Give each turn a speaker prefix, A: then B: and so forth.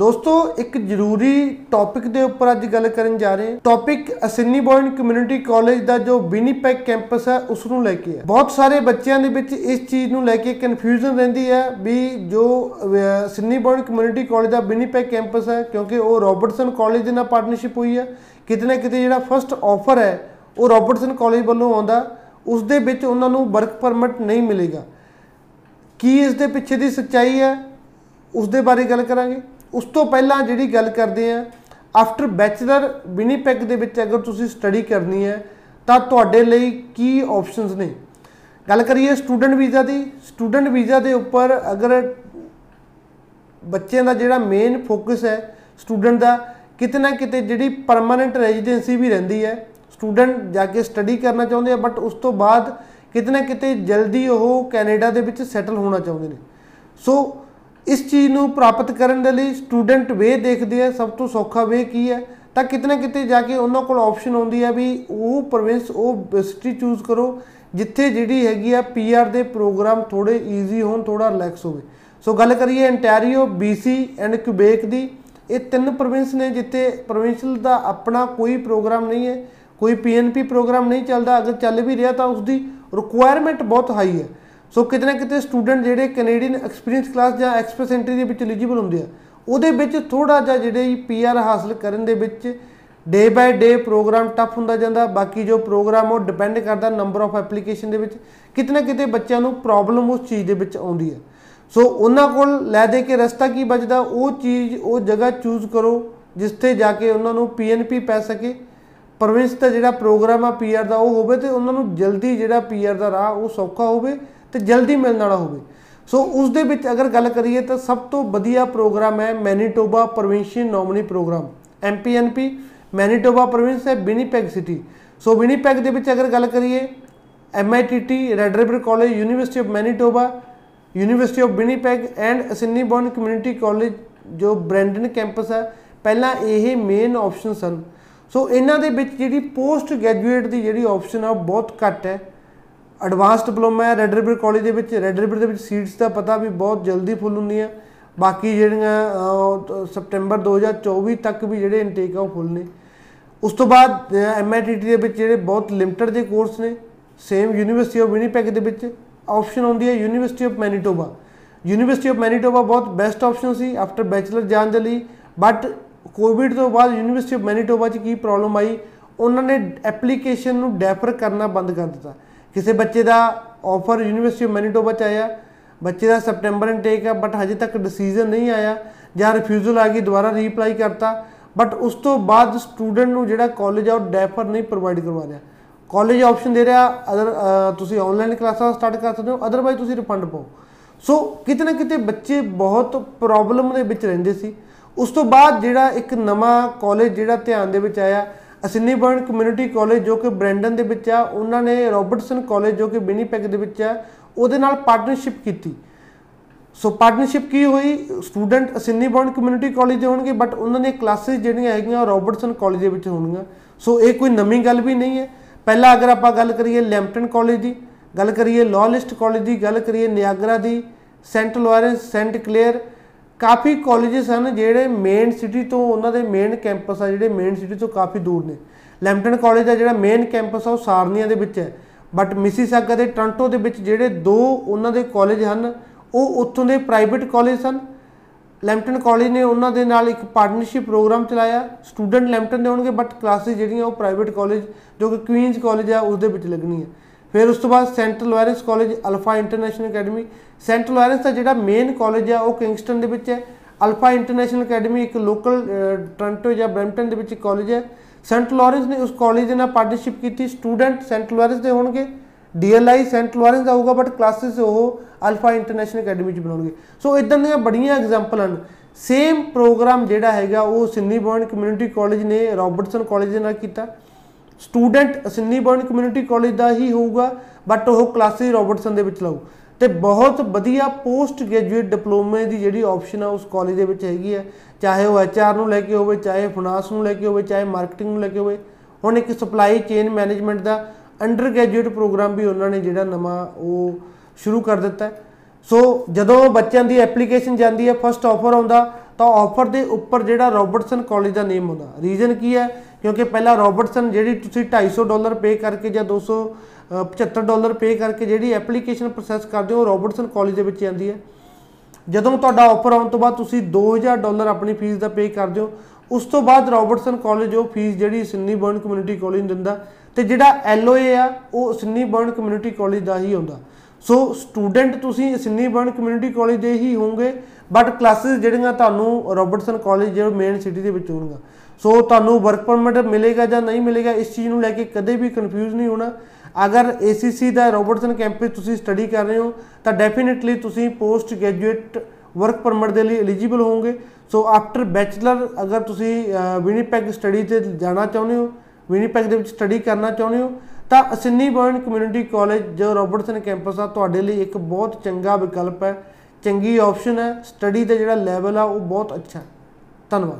A: ਦੋਸਤੋ ਇੱਕ ਜ਼ਰੂਰੀ ਟੌਪਿਕ ਦੇ ਉੱਪਰ ਅੱਜ ਗੱਲ ਕਰਨ ਜਾ ਰਹੇ ਹਾਂ। Topic Assiniboine Community college ਦਾ ਜੋ ਵਿਨੀਪੈਗ ਕੈਂਪਸ ਹੈ ਉਸ ਨੂੰ ਲੈ ਕੇ ਹੈ। ਬਹੁਤ ਸਾਰੇ ਬੱਚਿਆਂ ਦੇ ਵਿੱਚ ਇਸ ਚੀਜ਼ ਨੂੰ ਲੈ ਕੇ ਕਨਫਿਊਜ਼ਨ ਰਹਿੰਦੀ ਹੈ ਵੀ ਜੋ ਅਹ, ਸਿੰਨੀ ਬॉयਨ ਕਮਿਊਨਿਟੀ ਕਾਲਜ ਦਾ ਵਿਨੀਪੈਗ ਕੈਂਪਸ ਹੈ ਕਿਉਂਕਿ ਉਹ ਰੋਬਰਟਸਨ ਕਾਲਜ ਦੇ ਨਾਲ ਪਾਰਟਨਰਸ਼ਿਪ ਹੋਈ ਹੈ। ਕਿਤੇ ਨਾ ਕਿਤੇ ਜਿਹੜਾ ਫਰਸਟ ਆਫਰ ਹੈ ਉਹ ਰੋਬਰਟਸਨ ਕਾਲਜ ਵੱਲੋਂ ਆਉਂਦਾ। ਉਸ ਦੇ ਵਿੱਚ ਉਹਨਾਂ ਨੂੰ ਵਰਕ ਪਰਮਿਟ ਨਹੀਂ ਮਿਲੇਗਾ। ਕੀ ਇਸ ਦੇ ਪਿੱਛੇ ਦੀ ਸੱਚਾਈ ਹੈ? ਉਸ ਦੇ ਬਾਰੇ ਗੱਲ ਕਰਾਂਗੇ। ਉਸ ਤੋਂ ਪਹਿਲਾਂ ਜਿਹੜੀ ਗੱਲ ਕਰਦੇ ਆ ਆਫਟਰ ਬੈਚਲਰ ਵਿਨੀਪੈਗ ਦੇ ਵਿੱਚ ਅਗਰ ਤੁਸੀਂ ਸਟੱਡੀ ਕਰਨੀ ਹੈ, ਤਾਂ ਤੁਹਾਡੇ ਲਈ ਕੀ ਆਪਸ਼ਨਸ ਨੇ? ਗੱਲ ਕਰੀਏ ਸਟੂਡੈਂਟ ਵੀਜ਼ਾ ਦੀ ਸਟੂਡੈਂਟ ਵੀਜ਼ਾ ਦੇ ਉੱਪਰ ਅਗਰ ਬੱਚਿਆਂ ਦਾ ਜਿਹੜਾ ਮੇਨ ਫੋਕਸ ਹੈ ਸਟੂਡੈਂਟ ਦਾ, ਕਿਤੇ ਨਾ ਕਿਤੇ ਜਿਹੜੀ ਪਰਮਾਨੈਂਟ ਰੈਜ਼ੀਡੈਂਸੀ ਵੀ ਰਹਿੰਦੀ ਹੈ ਸਟੂਡੈਂਟ ਜਾ ਕੇ ਸਟੱਡੀ ਕਰਨਾ ਚਾਹੁੰਦੇ ਆ ਬਟ ਉਸ ਤੋਂ ਬਾਅਦ ਕਿਤੇ ਨਾ ਕਿਤੇ ਜਲਦੀ ਉਹ ਕੈਨੇਡਾ ਦੇ ਵਿੱਚ ਸੈਟਲ ਹੋਣਾ ਚਾਹੁੰਦੇ ਨੇ। ਸੋ ਇਸ ਚੀਜ਼ ਨੂੰ ਪ੍ਰਾਪਤ ਕਰਨ ਦੇ ਲਈ ਸਟੂਡੈਂਟ ਵੇ ਦੇਖਦੇ ਆ, ਸਭ ਤੋਂ ਸੌਖਾ ਵੇ ਕੀ ਹੈ? ਤਾਂ ਕਿਤੇ ਨਾ ਕਿਤੇ ਜਾ ਕੇ ਉਹਨਾਂ ਕੋਲ ਆਪਸ਼ਨ ਆਉਂਦੀ ਹੈ ਵੀ ਉਹ ਪ੍ਰੋਵਿੰਸ, ਉਹ ਸਿਟੀ ਚੂਜ਼ ਕਰੋ, ਜਿੱਥੇ ਜਿਹੜੀ ਹੈਗੀ ਆ ਪੀਆਰ ਦੇ ਪ੍ਰੋਗਰਾਮ ਥੋੜੇ ਈਜ਼ੀ ਹੋਣ ਥੋੜਾ ਰਿਲੈਕਸ ਹੋਵੇ। ਸੋ ਗੱਲ ਕਰੀਏ ਇੰਟੈਰੀਓ ਬੀਸੀ ਐਂਡ ਕਿਊਬੇਕ ਦੀ, ਇਹ ਤਿੰਨ ਪ੍ਰੋਵਿੰਸ ਨੇ ਜਿੱਥੇ ਪ੍ਰੋਵਿੰਸ਼ਲ ਦਾ ਆਪਣਾ ਕੋਈ ਪ੍ਰੋਗਰਾਮ ਨਹੀਂ ਹੈ, ਕੋਈ ਪੀਐਨਪੀ ਪ੍ਰੋਗਰਾਮ ਨਹੀਂ ਚੱਲਦਾ, ਅਗਰ ਚੱਲ ਵੀ ਰਿਹਾ ਤਾਂ ਉਸ ਦੀ ਰਿਕੁਆਇਰਮੈਂਟ ਬਹੁਤ ਹਾਈ ਹੈ। ਸੋ ਕਿਤੇ ਨਾ ਕਿਤੇ ਸਟੂਡੈਂਟ ਜਿਹੜੇ ਕੈਨੇਡੀਅਨ ਐਕਸਪੀਰੀਅੰਸ ਕਲਾਸ ਜਾਂ ਐਕਸਪ੍ਰੈਸ ਐਂਟਰੀ ਦੇ ਵਿੱਚ ਐਲੀਜੀਬਲ ਹੁੰਦੇ ਆ, ਉਹਦੇ ਵਿੱਚ ਥੋੜਾ ਜਿਹਾ ਜਿਹੜੇ ਪੀਆਰ ਹਾਸਲ ਕਰਨ ਦੇ ਵਿੱਚ day by day program tough ਹੁੰਦਾ ਜਾਂਦਾ, ਬਾਕੀ ਜੋ ਪ੍ਰੋਗਰਾਮ ਉਹ ਡਿਪੈਂਡ ਕਰਦਾ ਨੰਬਰ ਆਫ ਐਪਲੀਕੇਸ਼ਨ ਦੇ ਵਿੱਚ, ਕਿਤੇ ਨਾ ਕਿਤੇ ਬੱਚਿਆਂ ਨੂੰ ਪ੍ਰੋਬਲਮ ਉਸ ਚੀਜ਼ ਦੇ ਵਿੱਚ ਆਉਂਦੀ ਹੈ ਸੋ ਉਹਨਾਂ ਕੋਲ ਲੈ ਦੇ ਕੇ ਰਸਤਾ ਕੀ ਬਚਦਾ, ਉਹ ਚੀਜ਼, ਉਹ ਜਗ੍ਹਾ ਚੂਜ਼ ਕਰੋ, ਜਿੱਥੇ ਜਾ ਕੇ ਉਹਨਾਂ ਨੂੰ ਪੀਐਨਪੀ ਪੈ ਸਕੇ, ਪ੍ਰੋਵਿੰਸ ਦਾ ਜਿਹੜਾ ਪ੍ਰੋਗਰਾਮ ਆ ਪੀਆਰ ਦਾ ਉਹ ਹੋਵੇ ਤੇ ਉਹਨਾਂ ਨੂੰ ਜਲਦੀ ਜਿਹੜਾ ਪੀਆਰ ਦਾ ਰਾਹ ਉਹ ਸੌਖਾ ਹੋਵੇ ਤੇ ਜਲਦੀ ਮਿਲਣ ਵਾਲਾ ਹੋਵੇ। ਸੋ ਉਸ ਦੇ ਵਿੱਚ ਅਗਰ ਗੱਲ ਕਰੀਏ ਤਾਂ ਸਭ ਤੋਂ ਵਧੀਆ ਪ੍ਰੋਗਰਾਮ ਹੈ Manitoba Provincial Nominee Program MPNP Manitoba province ਹੈ ਵਿਨੀਪੈਗ ਸਿਟੀ। ਸੋ ਵਿਨੀਪੈਗ ਦੇ ਵਿੱਚ ਅਗਰ ਗੱਲ ਕਰੀਏ MITT Red River College, University of Manitoba, University of Winnipeg and Assiniboine Community College ਜੋ ਬ੍ਰੈਂਡਨ ਕੈਂਪਸ ਹੈ, ਪਹਿਲਾਂ ਇਹ ਮੇਨ ਆਪਸ਼ਨ ਸਨ ਸੋ ਇਹਨਾਂ ਦੇ ਵਿੱਚ ਜਿਹੜੀ ਪੋਸਟ ਗ੍ਰੈਜੂਏਟ ਦੀ ਜਿਹੜੀ ਆਪਸ਼ਨ ਆ ਉਹ ਬਹੁਤ ਘੱਟ ਹੈ। ਐਡਵਾਂਸ ਡਿਪਲੋਮਾ ਹੈ ਰੈਡ ਰਿਵਰ ਕਾਲਜ ਦੇ ਵਿੱਚ ਰੈਡ ਰਿਵਰ ਦੇ ਵਿੱਚ ਸੀਟਸ ਦਾ ਪਤਾ ਵੀ ਬਹੁਤ ਜਲਦੀ ਫੁੱਲ ਹੁੰਦੀਆਂ ਬਾਕੀ ਜਿਹੜੀਆਂ ਅਹ, ਸਪਟੈਂਬਰ 2024 ਤੱਕ ਵੀ ਜਿਹੜੇ ਇਨਟੇਕ ਆ ਉਹ ਫੁੱਲ ਨੇ। ਉਸ ਤੋਂ ਬਾਅਦ ਐਮਆਈਟੀਟੀ ਦੇ ਵਿੱਚ ਜਿਹੜੇ ਬਹੁਤ ਲਿਮਟਿਡ ਦੇ ਕੋਰਸ ਨੇ ਸੇਮ ਯੂਨੀਵਰਸਿਟੀ ਆਫ ਵਿਨੀਪੈਗ ਦੇ ਵਿੱਚ ਆਪਸ਼ਨ ਆਉਂਦੀ ਹੈ University of Manitoba University of Manitoba ਬਹੁਤ ਬੈਸਟ ਆਪਸ਼ਨ ਸੀ ਆਫਟਰ ਬੈਚਲਰ ਜਾਣ ਦੇ ਲਈ। ਬਟ ਕੋਵਿਡ ਤੋਂ ਬਾਅਦ ਯੂਨੀਵਰਸਿਟੀ ਆਫ ਮੈਨੀਟੋਬਾ 'ਚ ਕੀ ਪ੍ਰੋਬਲਮ ਆਈ? ਉਹਨਾਂ ਨੇ ਐਪਲੀਕੇਸ਼ਨ ਨੂੰ ਡੈਫਰ ਕਰਨਾ ਬੰਦ ਕਰ ਦਿੱਤਾ। ਕਿਸੇ ਬੱਚੇ ਦਾ ਆਫਰ ਯੂਨੀਵਰਸਿਟੀ ਆਫ ਮੈਨੀਟੋਬਾ 'ਚ ਆਇਆ, ਬੱਚੇ ਦਾ ਸਪਟੈਂਬਰ ਇਨਟੇਕ ਹੈ ਬਟ ਹਜੇ ਤੱਕ ਡਿਸੀਜਨ ਨਹੀਂ ਆਇਆ, ਜਾਂ ਰਿਫਿਊਜ਼ਲ ਆ ਗਈ, ਦੁਬਾਰਾ ਰੀਅਪਲਾਈ ਕਰਤਾ ਬਟ ਉਸ ਤੋਂ ਬਾਅਦ ਸਟੂਡੈਂਟ ਨੂੰ ਜਿਹੜਾ ਕਾਲਜ ਆ, ਉਹ ਡੈਫਰ ਨਹੀਂ ਪ੍ਰੋਵਾਈਡ ਕਰਵਾ ਰਿਹਾ। ਕਾਲਜ ਆਪਸ਼ਨ ਦੇ ਰਿਹਾ ਅਦਰ ਤੁਸੀਂ ਆਨਲਾਈਨ ਕਲਾਸਾਂ ਸਟਾਰਟ ਕਰ ਸਕਦੇ ਹੋ ਅਦਰਵਾਈਜ਼ ਤੁਸੀਂ ਰਿਫੰਡ ਪਾਓ। ਸੋ ਕਿਤੇ ਨਾ ਕਿਤੇ ਬੱਚੇ ਬਹੁਤ ਪ੍ਰੋਬਲਮ ਦੇ ਵਿੱਚ ਰਹਿੰਦੇ ਸੀ। ਉਸ ਤੋਂ ਬਾਅਦ ਜਿਹੜਾ ਇੱਕ ਨਵਾਂ ਕਾਲਜ ਜਿਹੜਾ ਧਿਆਨ ਦੇ ਵਿੱਚ ਆਇਆ ਅਸਿੰਨੀ ਬਰਨ ਕਮਿਊਨਿਟੀ ਕਾਲਜ ਜੋ ਕਿ ਬ੍ਰੈਂਡਨ ਦੇ ਵਿੱਚ ਆ, ਉਹਨਾਂ ਨੇ ਰੋਬਰਟਸਨ ਕਾਲਜ ਜੋ ਕਿ ਵਿਨੀਪੈਗ ਦੇ ਵਿੱਚ ਆ, ਉਹਦੇ ਨਾਲ ਪਾਰਟਨਰਸ਼ਿਪ ਕੀਤੀ। ਸੋ ਪਾਰਟਨਰਸ਼ਿਪ ਕੀ ਹੋਈ? Student Assiniboine Community College ਦੇ ਹੋਣਗੇ ਬਟ ਉਹਨਾਂ ਦੀਆਂ ਕਲਾਸਿਸ ਜਿਹੜੀਆਂ ਹੈਗੀਆਂ ਰੋਬਰਟਸਨ ਕਾਲਜ ਦੇ ਵਿੱਚ ਹੋਣਗੀਆਂ। ਸੋ ਇਹ ਕੋਈ ਨਵੀਂ ਗੱਲ ਵੀ ਨਹੀਂ ਹੈ। ਪਹਿਲਾਂ ਅਗਰ ਆਪਾਂ ਗੱਲ ਕਰੀਏ ਲੈਂਪਟਨ ਕਾਲਜ ਦੀ, ਗੱਲ ਕਰੀਏ ਲਾਅ ਲਿਸਟ ਕਾਲਜ ਦੀ, ਗੱਲ ਕਰੀਏ ਨਿਆਗਰਾ ਦੀ, ਸੈਂਟ ਲੋਰੈਂਸ, ਸੈਂਟ ਕਲੇਅਰ ਕਾਫੀ ਕਾਲਜਸ ਹਨ ਜਿਹੜੇ ਮੇਨ ਸਿਟੀ ਤੋਂ ਉਹਨਾਂ ਦੇ ਮੇਨ ਕੈਂਪਸ ਆ, ਜਿਹੜੇ ਮੇਨ ਸਿਟੀ ਤੋਂ ਕਾਫੀ ਦੂਰ ਨੇ। ਲੈਂਪਟਨ ਕਾਲਜ ਦਾ ਜਿਹੜਾ ਮੇਨ ਕੈਂਪਸ ਆ, ਉਹ ਸਾਰਨੀਆ ਦੇ ਵਿੱਚ ਹੈ। ਬਟ ਮਿਸੀਸਾਗਾ ਦੇ ਟ੍ਰਾਂਟੋ ਦੇ ਵਿੱਚ ਜਿਹੜੇ ਦੋ ਉਹਨਾਂ ਦੇ ਕਾਲਜ ਹਨ, ਉਹ ਉੱਥੋਂ ਦੇ ਪ੍ਰਾਈਵੇਟ ਕਾਲਜ ਸਨ ਲੈਂਪਟਨ ਕਾਲਜ ਨੇ ਉਹਨਾਂ ਦੇ ਨਾਲ ਇੱਕ ਪਾਰਟਨਰਸ਼ਿਪ ਪ੍ਰੋਗਰਾਮ ਚਲਾਇਆ। ਸਟੂਡੈਂਟ ਲੈਂਪਟਨ ਦੇ ਹੋਣਗੇ ਬਟ ਕਲਾਸਿਸ ਜਿਹੜੀਆਂ ਉਹ ਪ੍ਰਾਈਵੇਟ ਕਾਲਜ ਜੋ ਕਿ ਕੁਈਨਜ਼ ਕਾਲਜ ਆ, ਉਸ ਦੇ ਵਿੱਚ ਲੱਗਣੀ ਹੈ ਫਿਰ ਉਸ ਤੋਂ ਬਾਅਦ Saint Lawrence College, Alpha International Academy. Saint Lawrence ਦਾ ਜਿਹੜਾ ਮੇਨ ਕਾਲਜ ਆ, ਉਹ ਕਿੰਗਸਟਨ ਦੇ ਵਿੱਚ ਹੈ। ਅਲਫਾ ਇੰਟਰਨੈਸ਼ਨਲ ਅਕੈਡਮੀ ਇੱਕ ਲੋਕਲ ਟ੍ਰਾਂਟੋ ਜਾਂ ਬ੍ਰੈਂਪਟਨ ਦੇ ਵਿੱਚ ਕਾਲਜ ਹੈ। ਸੈਂਟ ਲੋਰੈਂਸ ਨੇ ਉਸ ਕਾਲਜ ਦੇ ਨਾਲ ਪਾਰਟਨਰਸ਼ਿਪ ਕੀਤੀ। ਸਟੂਡੈਂਟ ਸੈਂਟ ਲੋਰੈਂਸ ਦੇ ਹੋਣਗੇ। ਡੀਐਲਆਈ ਸੈਂਟ ਲੋਰੈਂਸ ਦਾ ਹੋਊਗਾ ਬਟ ਕਲਾਸਿਸ ਉਹ ਅਲਫਾ ਇੰਟਰਨੈਸ਼ਨਲ ਅਕੈਡਮੀ ਚ ਬਣਾਉਣਗੇ। ਸੋ ਇਦਾਂ ਦੀਆਂ ਬੜੀਆਂ ਐਗਜ਼ਾਮਪਲ ਹਨ। ਸੇਮ ਪ੍ਰੋਗਰਾਮ ਜਿਹੜਾ ਹੈਗਾ, ਉਹ ਸਿੰਨੀ ਬੌਂਡ ਕਮਿਊਨਿਟੀ ਕਾਲਜ ਨੇ ਰਾਬਰਟਸਨ ਕਾਲਜ ਦੇ ਨਾਲ ਕੀਤਾ। Student Assiniboine Community college ਦਾ ਹੀ ਹੋਊਗਾ ਬਟ ਉਹ ਕਲਾਸਿਸ ਰਾਬਰਟਸਨ ਦੇ ਵਿੱਚ ਲਾਊ। ਤੇ ਬਹੁਤ ਵਧੀਆ ਪੋਸਟ ਗ੍ਰੈਜੂਏਟ ਡਿਪਲੋਮੇ ਦੀ ਜਿਹੜੀ ਆਪਸ਼ਨ ਆ, ਉਸ ਕਾਲਜ ਦੇ ਵਿੱਚ ਹੈਗੀ ਹੈ ਚਾਹੇ ਉਹ ਐਚਆਰ ਨੂੰ ਲੈ ਕੇ ਹੋਵੇ, ਚਾਹੇ ਫਾਈਨਾਂਸ ਨੂੰ ਲੈ ਕੇ ਹੋਵੇ, ਚਾਹੇ ਮਾਰਕੀਟਿੰਗ ਨੂੰ ਲੈ ਕੇ ਹੋਵੇ, ਹੁਣ ਇੱਕ ਸਪਲਾਈ ਚੇਨ ਮੈਨੇਜਮੈਂਟ ਦਾ ਅੰਡਰ ਗ੍ਰੈਜੂਏਟ ਪ੍ਰੋਗਰਾਮ ਵੀ ਉਹਨਾਂ ਨੇ ਜਿਹੜਾ ਨਵਾਂ ਉਹ ਸ਼ੁਰੂ ਕਰ ਦਿੱਤਾ। ਹੈ ਸੋ ਜਦੋਂ ਬੱਚਿਆਂ ਦੀ ਐਪਲੀਕੇਸ਼ਨ ਜਾਂਦੀ ਹੈ ਫਸਟ ਆਫਰ ਆਉਂਦਾ, ਤਾਂ ਆਫਰ ਦੇ ਉੱਪਰ ਜਿਹੜਾ ਰੋਬਰਟਸਨ ਕਾਲਜ ਦਾ ਨੇਮ ਹੁੰਦਾ ਰੀਜ਼ਨ ਕੀ ਹੈ ਕਿਉਂਕਿ ਪਹਿਲਾਂ ਰੋਬਰਟਸਨ ਜਿਹੜੀ ਤੁਸੀਂ 250 ਡਾਲਰ ਪੇ ਕਰਕੇ ਜਾਂ 275 ਡਾਲਰ ਪੇ ਕਰਕੇ ਜਿਹੜੀ ਐਪਲੀਕੇਸ਼ਨ ਪ੍ਰੋਸੈਸ ਕਰਦੇ ਹੋ, ਉਹ ਰੋਬਰਟਸਨ ਕਾਲਜ ਦੇ ਵਿੱਚ ਆਉਂਦੀ ਹੈ। ਜਦੋਂ ਤੁਹਾਡਾ ਆਫਰ ਆਉਣ ਤੋਂ ਬਾਅਦ ਤੁਸੀਂ 2000 ਡਾਲਰ ਆਪਣੀ ਫੀਸ ਦਾ ਪੇ ਕਰਦੇ ਹੋ, ਉਸ ਤੋਂ ਬਾਅਦ ਰੋਬਰਟਸਨ ਕਾਲਜ ਉਹ ਫੀਸ ਜਿਹੜੀ ਸਿੰਨੀ ਬਰਨ ਕਮਿਊਨਿਟੀ ਕਾਲਜ ਨੂੰ ਦਿੰਦਾ। ਤੇ ਜਿਹੜਾ ਐਲਓਏ ਆ, ਉਹ ਸਿੰਨੀ ਬਰਨ ਕਮਿਊਨਿਟੀ ਕਾਲਜ ਦਾ ਹੀ ਹੁੰਦਾ ਸੋ ਸਟੂਡੈਂਟ ਤੁਸੀਂ ਸਿੰਨੀ ਬਰਨ ਕਮਿਊਨਿਟੀ ਕਾਲਜ ਦੇ ਹੀ ਹੋਵੋਗੇ ਬਟ ਕਲਾਸਿਸ ਜਿਹੜੀਆਂ ਤੁਹਾਨੂੰ ਰੋਬਰਟਸਨ ਕਾਲਜ ਜਿਹੜਾ ਮੇਨ ਸਿਟੀ ਦੇ ਵਿੱਚ ਹੋਣਗਾ ਸੋ ਤੁਹਾਨੂੰ ਵਰਕ ਪਰਮਿਟ ਮਿਲੇਗਾ ਜਾਂ ਨਹੀਂ ਮਿਲੇਗਾ, ਇਸ ਚੀਜ਼ ਨੂੰ ਲੈ ਕੇ ਕਦੇ ਵੀ ਕਨਫਿਊਜ਼ ਨਹੀਂ ਹੋਣਾ। ਅਗਰ ACC ਦਾ ਰੋਬਰਟਸਨ ਕੈਂਪਸ ਤੁਸੀਂ ਸਟੱਡੀ ਕਰ ਰਹੇ ਹੋ, ਤਾਂ ਡੈਫੀਨਿਟਲੀ ਤੁਸੀਂ ਪੋਸਟ ਗ੍ਰੈਜੂਏਟ ਵਰਕ ਪਰਮਿਟ ਦੇ ਲਈ ਐਲੀਜੀਬਲ ਹੋਵੋਗੇ। ਸੋ ਆਫਟਰ ਬੈਚਲਰ ਅਗਰ ਤੁਸੀਂ ਵਿਨੀਪੈਗ ਸਟੱਡੀ ਤੇ ਜਾਣਾ ਚਾਹੁੰਦੇ ਹੋ ਵਿਨੀਪੈਗ ਦੇ ਵਿੱਚ ਸਟੱਡੀ ਕਰਨਾ ਚਾਹੁੰਦੇ ਹੋ ਤਾਂ ਅਸਿੰਨੀ ਬਰਨ ਕਮਿਊਨਿਟੀ ਕਾਲਜ ਜੋ ਰੋਬਰਟਸਨ ਕੈਂਪਸ ਆ, ਤੁਹਾਡੇ ਲਈ ਇੱਕ ਬਹੁਤ ਚੰਗਾ ਵਿਕਲਪ ਹੈ। ਚੰਗੀ ਆਪਸ਼ਨ ਹੈ। ਸਟੱਡੀ ਦਾ ਜਿਹੜਾ ਲੈਵਲ ਆ, ਉਹ ਬਹੁਤ ਅੱਛਾ ਹੈ। ਧੰਨਵਾਦ।